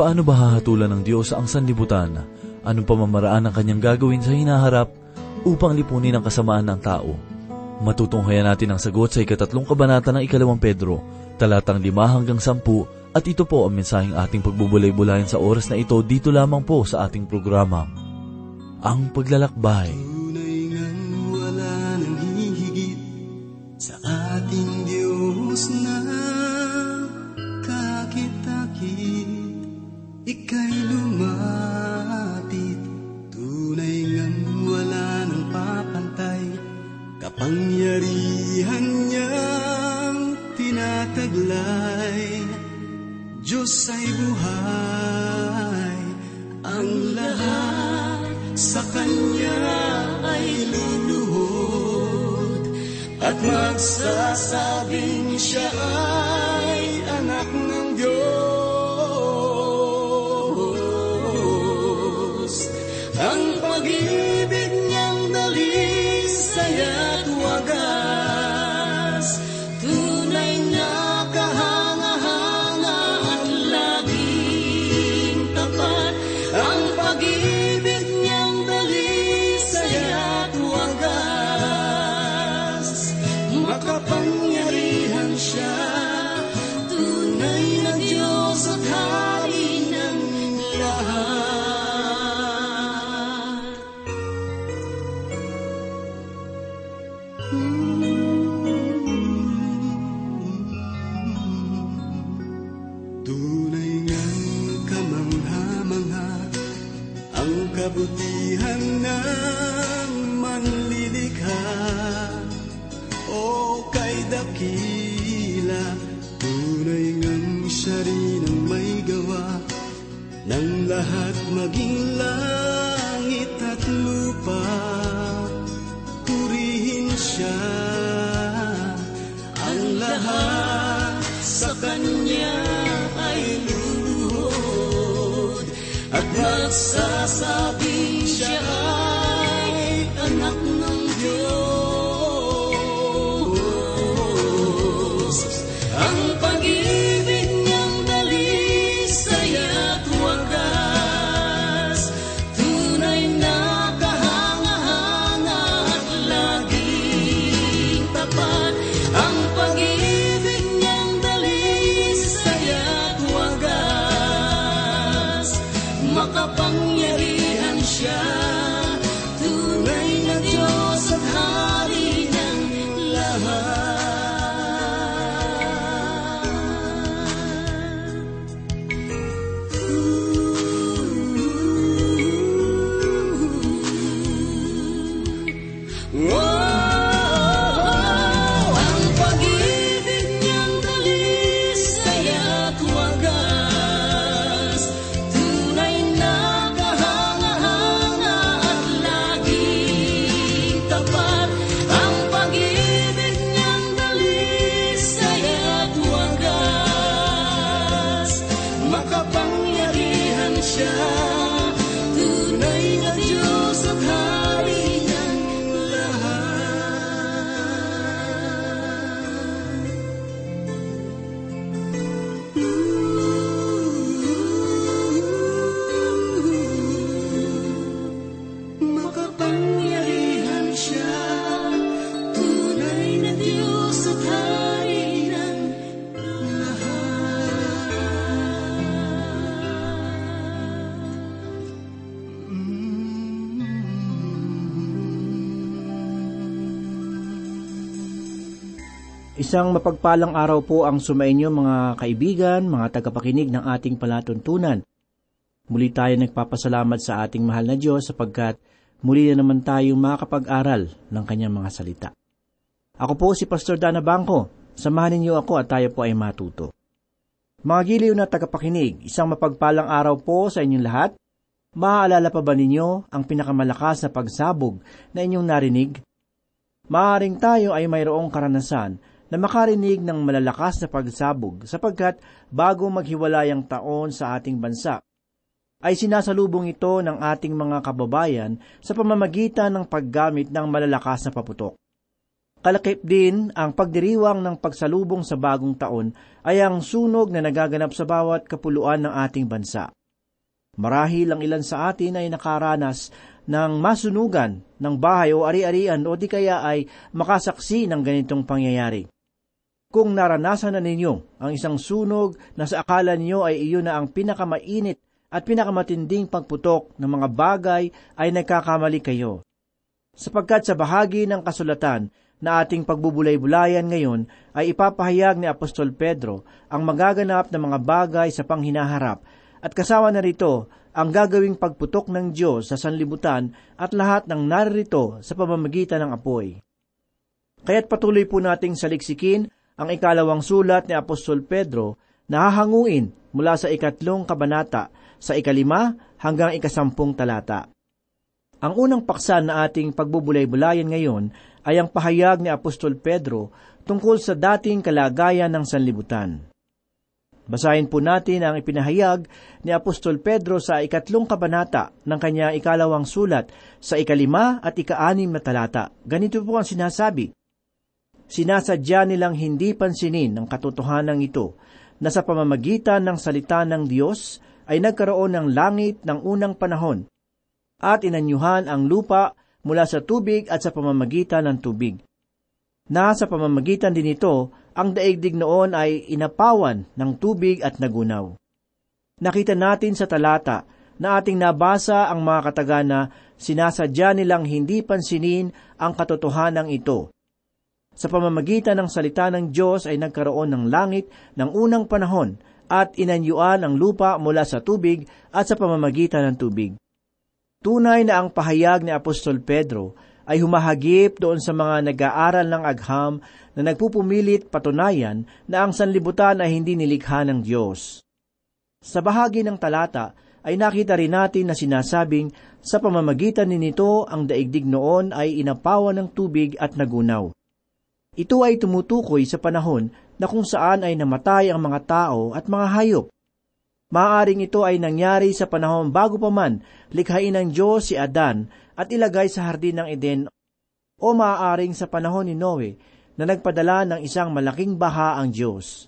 Paano ba hahatulan ng Diyos ang sanlibutan? Anong pamamaraan ang kanyang gagawin sa hinaharap upang lipunin ang kasamaan ng tao? Matutunghayan natin ang sagot sa ikatatlong kabanata ng ikalawang Pedro, talatang lima hanggang sampu, at ito po ang mensaheng ating pagbubulay-bulayan sa oras na ito dito lamang po sa ating programa. Ang Paglalakbay. Sa Kanya ay luluhod at magsasabing siya ay makapangyarihan Isang mapagpalang araw po ang sumainyo mga kaibigan, mga tagapakinig ng ating palatuntunan. Muli tayo nagpapasalamat sa ating mahal na Diyos sapagkat muli na naman tayong makakapag-aral ng kanyang mga salita. Ako po si Pastor Dana Bangko. Samahan ninyo ako at tayo po ay matuto. Mga giliw na tagapakinig, isang mapagpalang araw po sa inyong lahat. Maaalala pa ba ninyo ang pinakamalakas na pagsabog na inyong narinig? Maaring tayo ay mayroong karanasan na makarinig ng malalakas na pagsabog sapagkat bago maghiwalay ang taon sa ating bansa, ay sinasalubong ito ng ating mga kababayan sa pamamagitan ng paggamit ng malalakas na paputok. Kalakip din ang pagdiriwang ng pagsalubong sa bagong taon ay ang sunog na nagaganap sa bawat kapuluan ng ating bansa. Marahil ang ilan sa atin ay nakaranas ng masunugan ng bahay o ari-arian o di kaya ay makasaksi ng ganitong pangyayari. Kung naranasan na ninyo ang isang sunog na sa akala ninyo ay iyon na ang pinakamainit at pinakamatinding pagputok ng mga bagay ay nagkakamali kayo. Sapagkat sa bahagi ng kasulatan na ating pagbubulay-bulayan ngayon ay ipapahayag ni Apostol Pedro ang magaganap na mga bagay sa panghinaharap at kasama na rito ang gagawing pagputok ng Diyos sa sanlibutan at lahat ng naririto sa pamamagitan ng apoy. Kaya't patuloy po nating saliksikin ang ikalawang sulat ni Apostol Pedro na hahanguin mula sa ikatlong kabanata sa ikalima hanggang ikasampung talata. Ang unang paksa na ating pagbubulay-bulayan ngayon ay ang pahayag ni Apostol Pedro tungkol sa dating kalagayan ng sanlibutan. Basahin po natin ang ipinahayag ni Apostol Pedro sa ikatlong kabanata ng kanya ikalawang sulat sa ikalima at ikaanim na talata. Ganito po ang sinasabi. Sinasadya nilang hindi pansinin ang katotohanan ito na sa pamamagitan ng salita ng Diyos ay nagkaroon ng langit ng unang panahon at inanyuhan ang lupa mula sa tubig at sa pamamagitan ng tubig. Na sa pamamagitan din ito, ang daigdig noon ay inapawan ng tubig at nagunaw. Nakita natin sa talata na ating nabasa ang mga katagana sinasadya nilang hindi pansinin ang katotohanan ito. Sa pamamagitan ng salita ng Diyos ay nagkaroon ng langit ng unang panahon at inanyuan ang lupa mula sa tubig at sa pamamagitan ng tubig. Tunay na ang pahayag ni Apostol Pedro ay humahagip doon sa mga nag-aaral ng agham na nagpupumilit patunayan na ang sanlibutan ay hindi nilikha ng Diyos. Sa bahagi ng talata ay nakita rin natin na sinasabing sa pamamagitan ni nito ang daigdig noon ay inapawan ng tubig at nagunaw. Ito ay tumutukoy sa panahon na kung saan ay namatay ang mga tao at mga hayop. Maaring ito ay nangyari sa panahon bago pa man likhain ng Diyos si Adan at ilagay sa hardin ng Eden o maaaring sa panahon ni Noe na nagpadala ng isang malaking baha ang Diyos.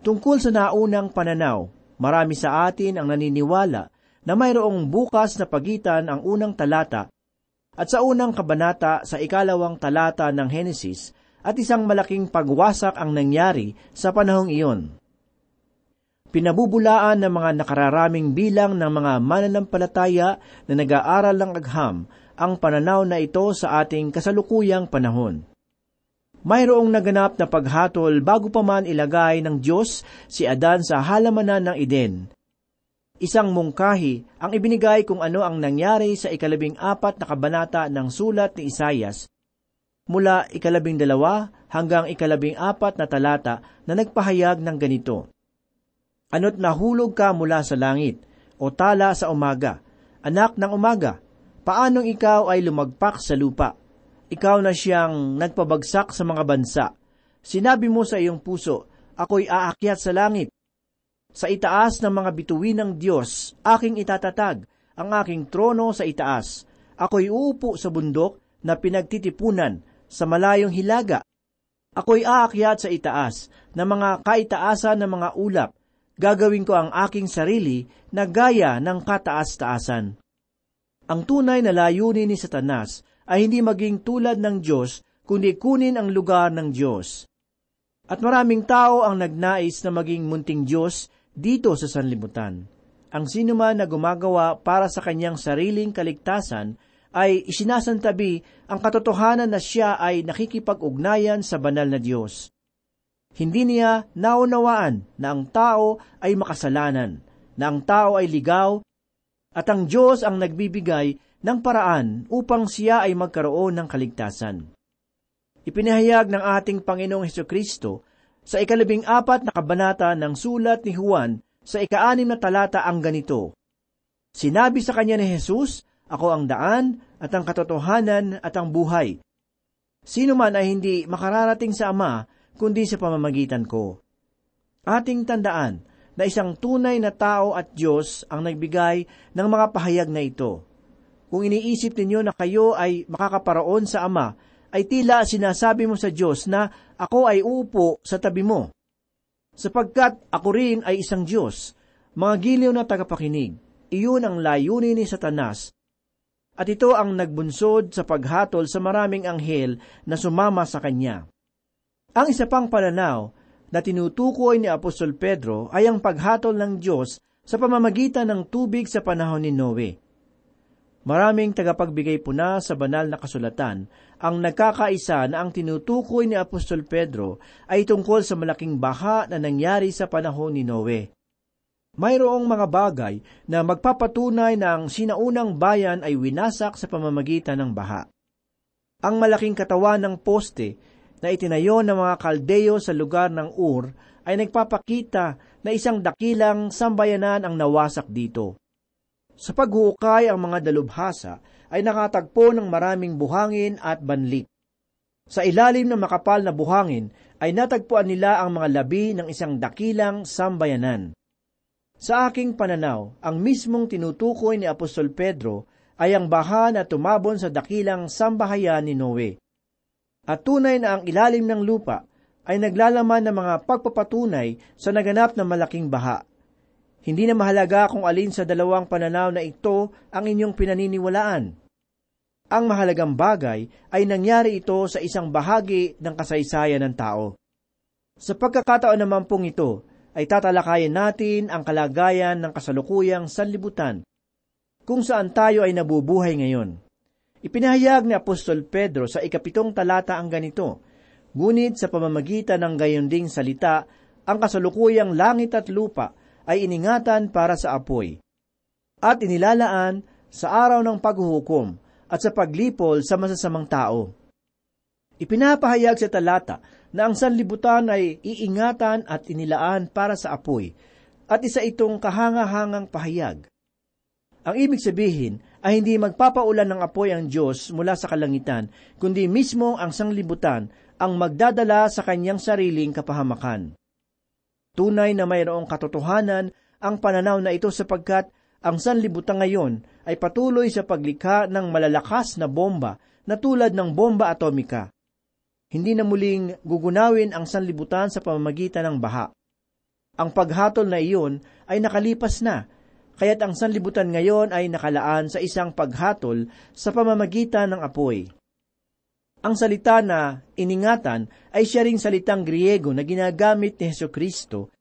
Tungkol sa naunang pananaw, marami sa atin ang naniniwala na mayroong bukas na pagitan ang unang talata at sa unang kabanata sa ikalawang talata ng Henesis at isang malaking pagwasak ang nangyari sa panahong iyon pinabubulaan ng mga nakararaming bilang ng mga mananampalataya na nag-aaral ng agham ang pananaw na ito sa ating kasalukuyang panahon. Mayroong naganap na paghatol bago pa man ilagay ng Diyos si Adan sa halamanan ng Eden. Isang mungkahi ang ibinigay kung ano ang nangyari sa ikalabing apat na kabanata ng sulat ni Isayas, mula ikalabing dalawa hanggang ikalabing apat na talata na nagpahayag ng ganito. Ano't nahulog ka mula sa langit, o tala sa umaga, anak ng umaga, paanong ikaw ay lumagpak sa lupa? Ikaw na siyang nagpabagsak sa mga bansa. Sinabi mo sa iyong puso, ako'y aakyat sa langit. Sa itaas ng mga bituin ng Diyos, aking itatatag ang aking trono sa itaas. Ako'y uupo sa bundok na pinagtitipunan sa malayong hilaga. Ako'y aakyat sa itaas ng mga kaitaasan ng mga ulap gagawin ko ang aking sarili na gaya ng kataas-taasan. Ang tunay na layunin ni Satanas ay hindi maging tulad ng Diyos, kundi kunin ang lugar ng Diyos. At maraming tao ang nagnais na maging munting Diyos dito sa sanlibutan. Ang sinuman na gumagawa para sa kanyang sariling kaligtasan ay isinasantabi ang katotohanan na siya ay nakikipag-ugnayan sa banal na Diyos. Hindi niya naunawaan na ang tao ay makasalanan, na ang tao ay ligaw, at ang Diyos ang nagbibigay ng paraan upang siya ay magkaroon ng kaligtasan. Ipinahayag ng ating Panginoong Heso Kristo sa ikalabing apat na kabanata ng sulat ni Juan sa ikaanim na talata ang ganito. Sinabi sa kanya ni Jesus, Ako ang daan at ang katotohanan at ang buhay. Sino man ay hindi makararating sa Ama kundi sa pamamagitan ko. Ating tandaan na isang tunay na tao at Diyos ang nagbigay ng mga pahayag na ito. Kung iniisip ninyo na kayo ay makakaparoon sa Ama, ay tila sinasabi mo sa Diyos na ako ay uupo sa tabi mo. Sapagkat ako rin ay isang Diyos, mga giliw na tagapakinig, iyon ang layunin ni Satanas. At ito ang nagbunsod sa paghatol sa maraming anghel na sumama sa kanya. Ang isa pang pananaw na tinutukoy ni Apostol Pedro ay ang paghatol ng Diyos sa pamamagitan ng tubig sa panahon ni Noe. Maraming tagapagbigay puna sa banal na kasulatan ang nagkakaisa na ang tinutukoy ni Apostol Pedro ay tungkol sa malaking baha na nangyari sa panahon ni Noe. Mayroong mga bagay na magpapatunay na ang sinaunang bayan ay winasak sa pamamagitan ng baha. Ang malaking katawan ng poste na itinayo ng mga kaldeyo sa lugar ng Ur ay nagpapakita na isang dakilang sambayanan ang nawasak dito. Sa paghuukay ang mga dalubhasa ay nakatagpo ng maraming buhangin at banlik. Sa ilalim ng makapal na buhangin ay natagpuan nila ang mga labi ng isang dakilang sambayanan. Sa aking pananaw, ang mismong tinutukoy ni Apostol Pedro ay ang baha na tumabon sa dakilang sambahayan ni Noe. At tunay na ang ilalim ng lupa ay naglalaman ng mga pagpapatunay sa naganap na malaking baha hindi na mahalaga kung alin sa dalawang pananaw na ito ang inyong pinaniniwalaan. Ang mahalagang bagay ay nangyari ito sa isang bahagi ng kasaysayan ng tao. Sa pagkakataon naman pong ito, ay tatalakayin natin ang kalagayan ng kasalukuyang sanlibutan, kung saan tayo ay nabubuhay ngayon. Ipinahayag ni Apostol Pedro sa ikapitong talata ang ganito, Ngunit sa pamamagitan ng gayunding salita, ang kasalukuyang langit at lupa ay iningatan para sa apoy, at inilalaan sa araw ng paghuhukom at sa paglipol sa masasamang tao. Ipinapahayag sa talata na ang sanlibutan ay iingatan at inilaan para sa apoy, at isa itong kahangahangang pahayag. Ang ibig sabihin ay hindi magpapaulan ng apoy ang Diyos mula sa kalangitan, kundi mismo ang sanglibutan ang magdadala sa kanyang sariling kapahamakan. Tunay na mayroong katotohanan ang pananaw na ito sapagkat ang sanlibutan ngayon ay patuloy sa paglikha ng malalakas na bomba na tulad ng bomba atomika. Hindi na muling gugunawin ang sanlibutan sa pamamagitan ng baha. Ang paghatol na iyon ay nakalipas na, kaya't ang sanlibutan ngayon ay nakalaan sa isang paghatol sa pamamagitan ng apoy. Ang salita na iningatan ay siya ring salitang Griego na ginagamit ni Heso Kristo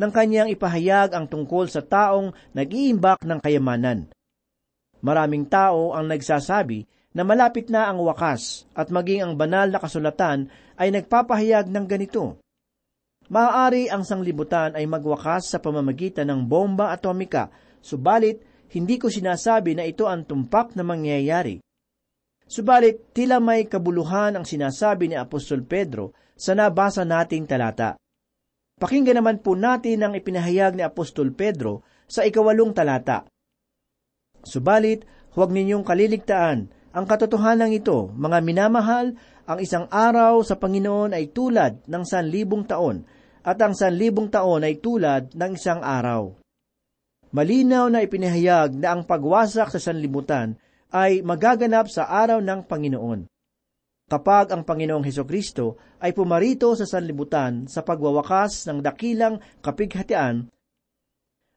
nang kanyang ipahayag ang tungkol sa taong nag-iimbak ng kayamanan. Maraming tao ang nagsasabi na malapit na ang wakas at maging ang banal na kasulatan ay nagpapahayag ng ganito. Maaari ang sanglibutan ay magwakas sa pamamagitan ng bomba atomika, subalit hindi ko sinasabi na ito ang tumpak na mangyayari. Subalit, tila may kabuluhan ang sinasabi ni Apostol Pedro sa nabasa nating talata. Pakinggan naman po natin ang ipinahayag ni Apostol Pedro sa ikawalong talata. Subalit, huwag ninyong kaliligtaan ang katotohanan ito, mga minamahal, ang isang araw sa Panginoon ay tulad ng sanlibong taon, at ang sanlibong taon ay tulad ng isang araw. Malinaw na ipinahayag na ang pagwasak sa sanlibutan ay magaganap sa araw ng Panginoon. Kapag ang Panginoong Heso Kristo ay pumarito sa sanlibutan sa pagwawakas ng dakilang kapighatian,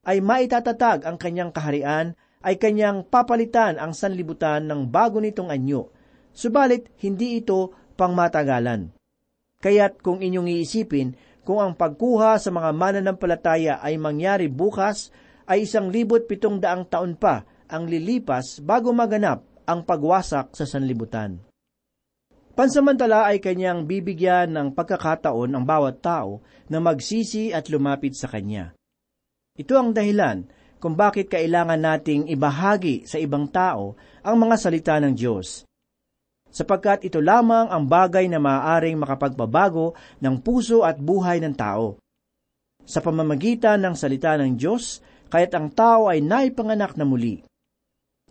ay maitatatag ang kanyang kaharian, ay kanyang papalitan ang sanlibutan ng bago nitong anyo. Subalit, hindi ito pangmatagalan. Kaya't kung inyong iisipin, kung ang pagkuha sa mga mananampalataya ay mangyari bukas, ay isang libot pitong daang taon pa ang lilipas bago maganap ang pagwasak sa sanlibutan. Pansamantala ay kanyang bibigyan ng pagkakataon ang bawat tao na magsisi at lumapit sa kanya. Ito ang dahilan kung bakit kailangan nating ibahagi sa ibang tao ang mga salita ng Diyos. Sapagkat ito lamang ang bagay na maaaring makapagbabago ng puso at buhay ng tao. Sa pamamagitan ng salita ng Diyos, kaya't ang tao ay naipanganak na muli.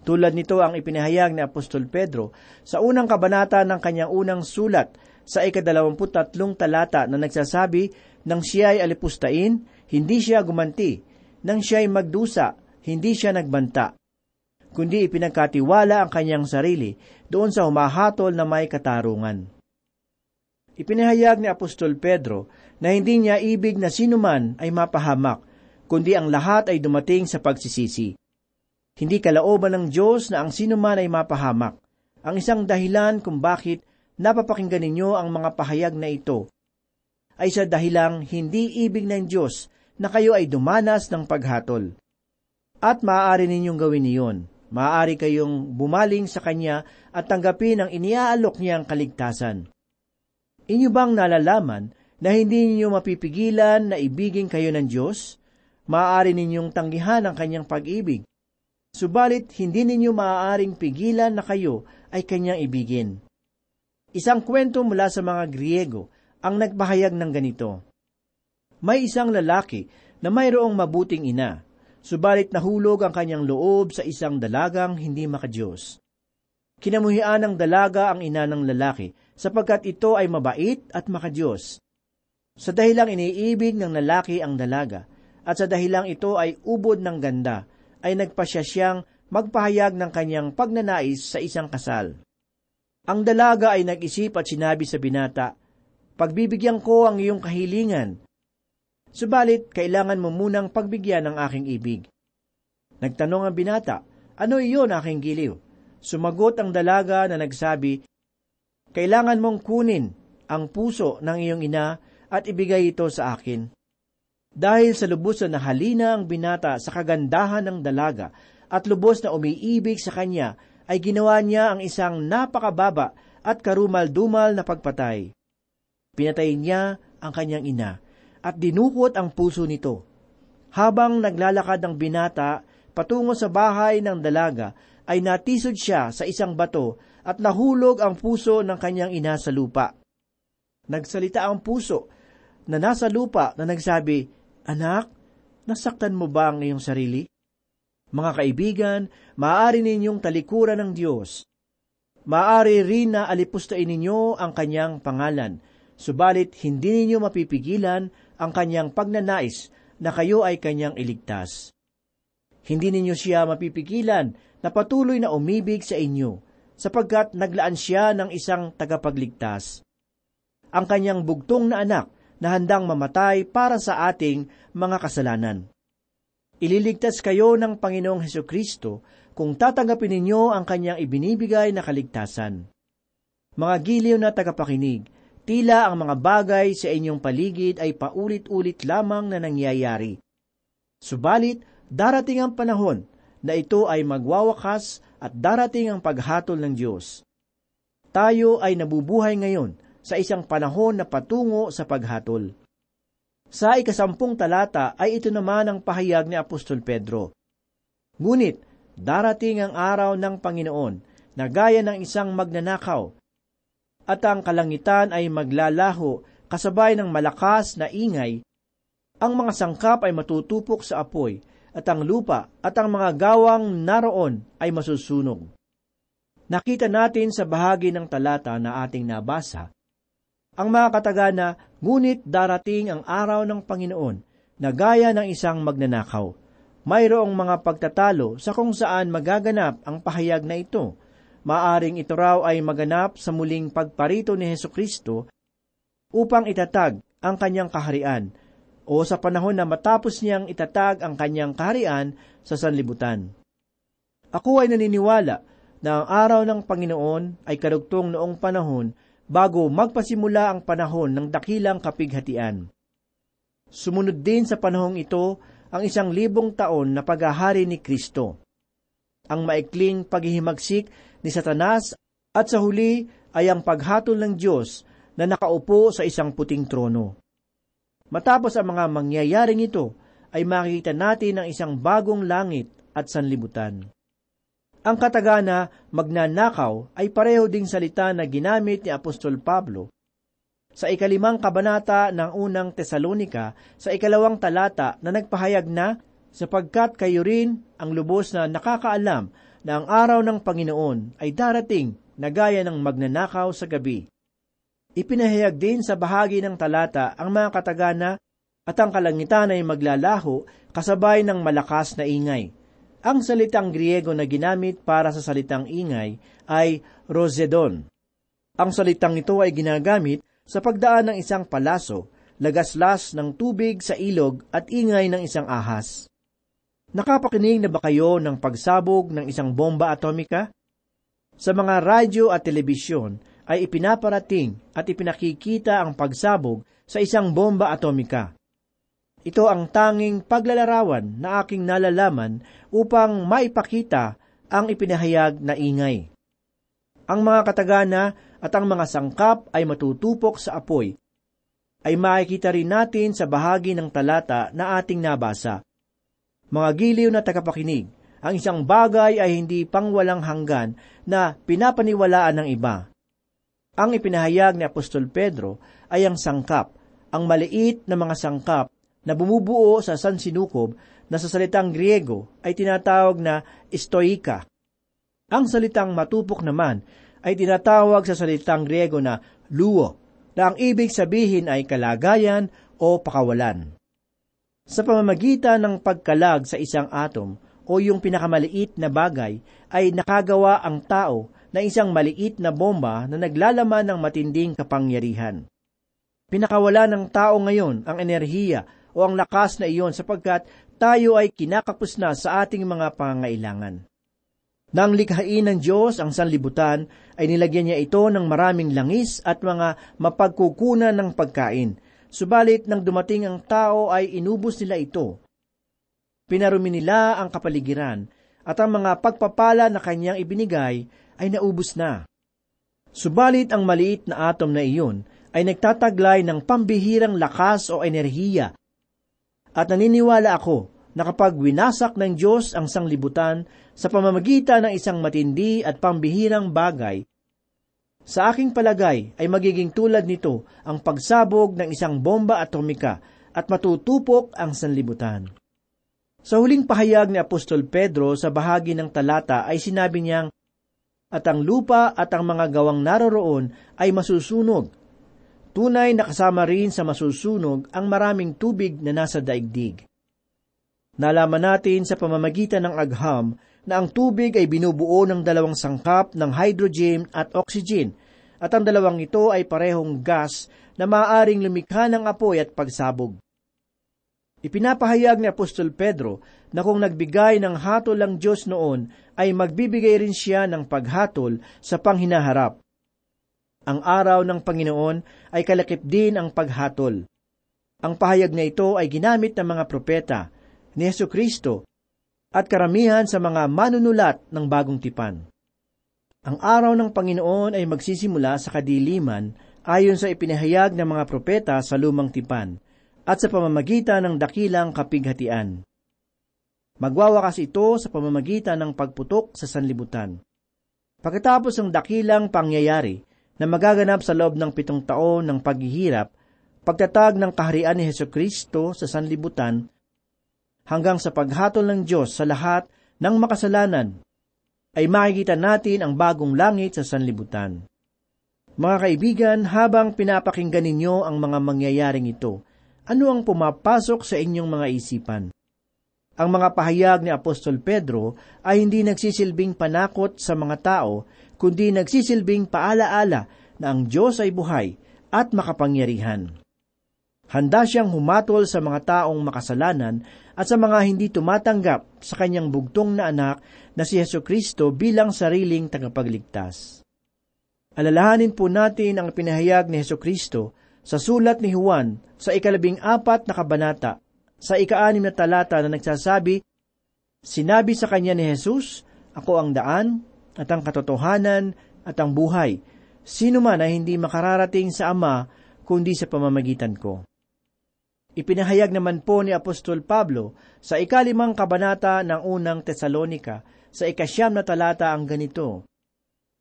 Tulad nito ang ipinahayag ni Apostol Pedro sa unang kabanata ng kanyang unang sulat sa ikadalawamputatlong talata na nagsasabi, nang siya ay alipustain, hindi siya gumanti, nang siya ay magdusa, hindi siya nagbanta. kundi ipinagkatiwala ang kanyang sarili doon sa humahatol na may katarungan. Ipinahayag ni Apostol Pedro na hindi niya ibig na sinuman ay mapahamak, kundi ang lahat ay dumating sa pagsisisi. Hindi kalaoban ng Diyos na ang sinuman ay mapahamak. Ang isang dahilan kung bakit napapakinggan ninyo ang mga pahayag na ito ay sa dahilang hindi ibig ng Diyos na kayo ay dumanas ng paghatol. At maaari ninyong gawin iyon. Maaari kayong bumaling sa Kanya at tanggapin ang iniaalok niyang kaligtasan. Inyo bang nalalaman na hindi ninyo mapipigilan na ibigin kayo ng Diyos? Maaari ninyong tanggihan ang Kanyang pag-ibig. Subalit, hindi ninyo maaaring pigilan na kayo ay Kanyang ibigin. Isang kwento mula sa mga Griego ang nagpahayag ng ganito. May isang lalaki na mayroong mabuting ina, subalit nahulog ang kanyang loob sa isang dalagang hindi makadiyos. Kinamuhian ng dalaga ang ina ng lalaki sapagkat ito ay mabait at makadiyos. Sa dahilang iniibig ng lalaki ang dalaga at sa dahilang ito ay ubod ng ganda, ay nagpasya siyang magpahayag ng kanyang pagnanais sa isang kasal. Ang dalaga ay nag-isip at sinabi sa binata, Pagbibigyan ko ang iyong kahilingan, Subalit, kailangan mo munang pagbigyan ng aking ibig. Nagtanong ang binata, ano iyon aking giliw? Sumagot ang dalaga na nagsabi, Kailangan mong kunin ang puso ng iyong ina at ibigay ito sa akin. Dahil sa lubos na nahalina ang binata sa kagandahan ng dalaga at lubos na umiibig sa kanya, ay ginawa niya ang isang napakababa at karumal-dumal na pagpatay. Pinatay niya ang kanyang ina at dinukot ang puso nito. Habang naglalakad ang binata patungo sa bahay ng dalaga, ay natisod siya sa isang bato at nahulog ang puso ng kanyang ina sa lupa. Nagsalita ang puso na nasa lupa na nagsabi, Anak, nasaktan mo ba ang iyong sarili? Mga kaibigan, maaari ninyong talikuran ng Diyos. Maaari rin na alipustain ninyo ang kanyang pangalan, subalit hindi ninyo mapipigilan ang kanyang pagnanais na kayo ay kanyang iligtas. Hindi ninyo siya mapipigilan na patuloy na umibig sa inyo, sapagkat naglaan siya ng isang tagapagligtas. Ang kanyang bugtong na anak na handang mamatay para sa ating mga kasalanan. Ililigtas kayo ng Panginoong Heso Kristo kung tatanggapin ninyo ang kanyang ibinibigay na kaligtasan. Mga giliw na tagapakinig, Tila ang mga bagay sa inyong paligid ay paulit-ulit lamang na nangyayari. Subalit, darating ang panahon na ito ay magwawakas at darating ang paghatol ng Diyos. Tayo ay nabubuhay ngayon sa isang panahon na patungo sa paghatol. Sa ikasampung talata ay ito naman ang pahayag ni Apostol Pedro. Ngunit, darating ang araw ng Panginoon na gaya ng isang magnanakaw at ang kalangitan ay maglalaho kasabay ng malakas na ingay, ang mga sangkap ay matutupok sa apoy, at ang lupa at ang mga gawang naroon ay masusunog. Nakita natin sa bahagi ng talata na ating nabasa, ang mga katagana, ngunit darating ang araw ng Panginoon na gaya ng isang magnanakaw. Mayroong mga pagtatalo sa kung saan magaganap ang pahayag na ito, maaring ito raw ay maganap sa muling pagparito ni Heso Kristo upang itatag ang kanyang kaharian o sa panahon na matapos niyang itatag ang kanyang kaharian sa sanlibutan. Ako ay naniniwala na ang araw ng Panginoon ay karugtong noong panahon bago magpasimula ang panahon ng dakilang kapighatian. Sumunod din sa panahong ito ang isang libong taon na paghahari ni Kristo. Ang maikling paghihimagsik ni Satanas at sa huli ay ang paghatol ng Diyos na nakaupo sa isang puting trono. Matapos ang mga mangyayaring ito, ay makikita natin ang isang bagong langit at sanlibutan. Ang katagana, magnanakaw, ay pareho ding salita na ginamit ni Apostol Pablo sa ikalimang kabanata ng unang Tesalonika sa ikalawang talata na nagpahayag na sapagkat kayo rin ang lubos na nakakaalam na ang araw ng Panginoon ay darating na gaya ng magnanakaw sa gabi. Ipinahayag din sa bahagi ng talata ang mga katagana at ang kalangitan ay maglalaho kasabay ng malakas na ingay. Ang salitang Griego na ginamit para sa salitang ingay ay rosedon. Ang salitang ito ay ginagamit sa pagdaan ng isang palaso, lagaslas ng tubig sa ilog at ingay ng isang ahas. Nakapakinig na ba kayo ng pagsabog ng isang bomba atomika? Sa mga radyo at telebisyon ay ipinaparating at ipinakikita ang pagsabog sa isang bomba atomika. Ito ang tanging paglalarawan na aking nalalaman upang maipakita ang ipinahayag na ingay. Ang mga katagana at ang mga sangkap ay matutupok sa apoy, ay makikita rin natin sa bahagi ng talata na ating nabasa. Mga giliw na tagapakinig, ang isang bagay ay hindi pangwalang hanggan na pinapaniwalaan ng iba. Ang ipinahayag ni Apostol Pedro ay ang sangkap, ang maliit na mga sangkap na bumubuo sa sansinukob na sa salitang Griego ay tinatawag na stoika. Ang salitang matupok naman ay tinatawag sa salitang Griego na luo, na ang ibig sabihin ay kalagayan o pakawalan. Sa pamamagitan ng pagkalag sa isang atom o yung pinakamaliit na bagay ay nakagawa ang tao na isang maliit na bomba na naglalaman ng matinding kapangyarihan. Pinakawala ng tao ngayon ang enerhiya o ang lakas na iyon sapagkat tayo ay kinakapos na sa ating mga pangangailangan. Nang likhain ng Diyos ang sanlibutan, ay nilagyan niya ito ng maraming langis at mga mapagkukunan ng pagkain. Subalit nang dumating ang tao ay inubos nila ito. Pinarumi nila ang kapaligiran at ang mga pagpapala na kanyang ibinigay ay naubos na. Subalit ang maliit na atom na iyon ay nagtataglay ng pambihirang lakas o enerhiya at naniniwala ako na kapag winasak ng Diyos ang sanglibutan sa pamamagitan ng isang matindi at pambihirang bagay, sa aking palagay ay magiging tulad nito ang pagsabog ng isang bomba atomika at matutupok ang sanlibutan. Sa huling pahayag ni Apostol Pedro sa bahagi ng talata ay sinabi niyang, At ang lupa at ang mga gawang naroroon ay masusunog, Tunay na kasama rin sa masusunog ang maraming tubig na nasa daigdig. Nalaman natin sa pamamagitan ng agham na ang tubig ay binubuo ng dalawang sangkap ng hydrogen at oxygen, at ang dalawang ito ay parehong gas na maaaring lumikha ng apoy at pagsabog. Ipinapahayag ni Apostol Pedro na kung nagbigay ng hatol ang Diyos noon, ay magbibigay rin siya ng paghatol sa panghinaharap. Ang araw ng Panginoon ay kalakip din ang paghatol. Ang pahayag na ito ay ginamit ng mga propeta ni Yesu Kristo at karamihan sa mga manunulat ng bagong tipan. Ang araw ng Panginoon ay magsisimula sa kadiliman ayon sa ipinahayag ng mga propeta sa lumang tipan at sa pamamagitan ng dakilang kapighatian. Magwawakas ito sa pamamagitan ng pagputok sa sanlibutan. Pagkatapos ng dakilang pangyayari, na magaganap sa loob ng pitong taon ng paghihirap, pagtatag ng kaharian ni Heso Kristo sa sanlibutan, hanggang sa paghatol ng Diyos sa lahat ng makasalanan, ay makikita natin ang bagong langit sa sanlibutan. Mga kaibigan, habang pinapakinggan ninyo ang mga mangyayaring ito, ano ang pumapasok sa inyong mga isipan? Ang mga pahayag ni Apostol Pedro ay hindi nagsisilbing panakot sa mga tao, kundi nagsisilbing paalaala na ang Diyos ay buhay at makapangyarihan. Handa siyang humatol sa mga taong makasalanan at sa mga hindi tumatanggap sa kanyang bugtong na anak na si Yesu Kristo bilang sariling tagapagligtas. Alalahanin po natin ang pinahayag ni Yesu Kristo sa sulat ni Juan sa ikalabing apat na kabanata, sa ikaanim na talata na nagsasabi, Sinabi sa kanya ni Jesus, Ako ang daan, at ang katotohanan at ang buhay. Sino man ay hindi makararating sa Ama kundi sa pamamagitan ko. Ipinahayag naman po ni Apostol Pablo sa ikalimang kabanata ng unang Tesalonika sa ikasyam na talata ang ganito,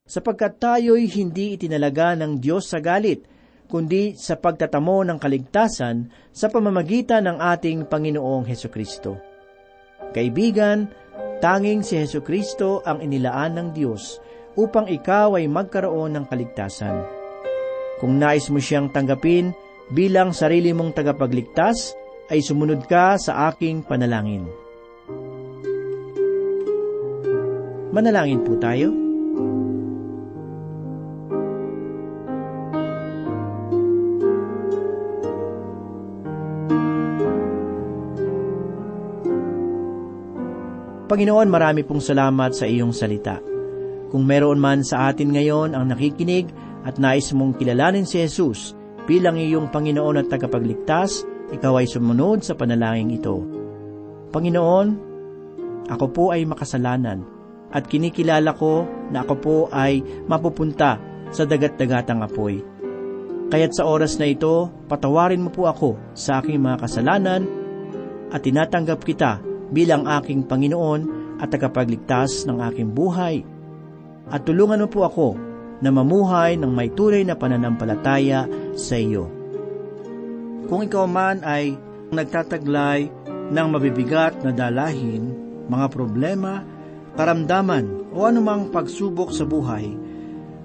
Sapagkat tayo'y hindi itinalaga ng Diyos sa galit, kundi sa pagtatamo ng kaligtasan sa pamamagitan ng ating Panginoong Heso Kristo. Kaibigan, Tanging si Heso Kristo ang inilaan ng Diyos upang ikaw ay magkaroon ng kaligtasan. Kung nais mo siyang tanggapin bilang sarili mong tagapagligtas, ay sumunod ka sa aking panalangin. Manalangin po tayo. Panginoon, marami pong salamat sa iyong salita. Kung meron man sa atin ngayon ang nakikinig at nais mong kilalanin si Jesus bilang iyong Panginoon at tagapagligtas, ikaw ay sumunod sa panalangin ito. Panginoon, ako po ay makasalanan at kinikilala ko na ako po ay mapupunta sa dagat-dagatang apoy. Kaya't sa oras na ito, patawarin mo po ako sa aking mga kasalanan at tinatanggap kita bilang aking Panginoon at tagapagligtas ng aking buhay. At tulungan mo po ako na mamuhay ng may tunay na pananampalataya sa iyo. Kung ikaw man ay nagtataglay ng mabibigat na dalahin, mga problema, karamdaman o anumang pagsubok sa buhay,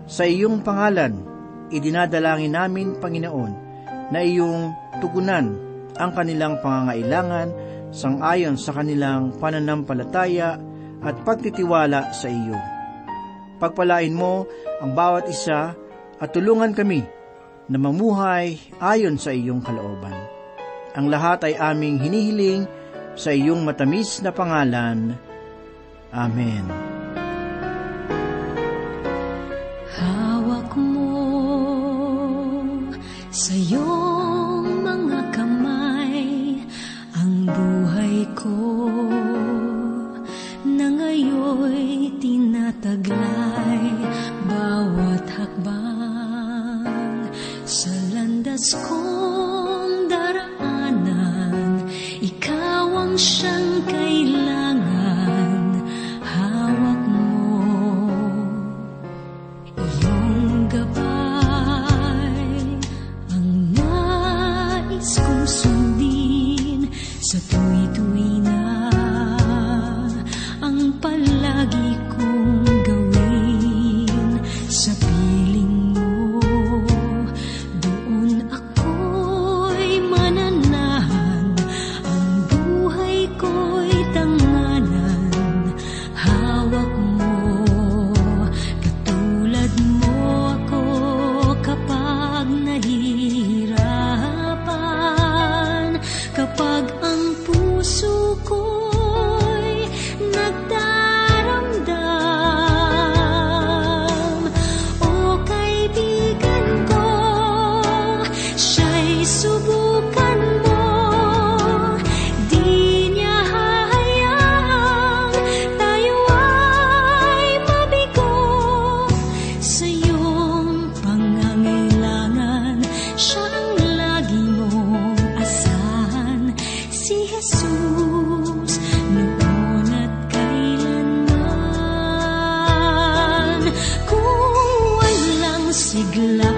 sa iyong pangalan, idinadalangin namin, Panginoon, na iyong tugunan ang kanilang pangangailangan sangayon sa kanilang pananampalataya at pagtitiwala sa iyo. Pagpalain mo ang bawat isa at tulungan kami na mamuhay ayon sa iyong kalooban. Ang lahat ay aming hinihiling sa iyong matamis na pangalan. Amen. Hawak mo sa iyong mga kamay ang buhay ko na ngayoy tinataglay school. Jesus noon at kailanman. Kung walang sigla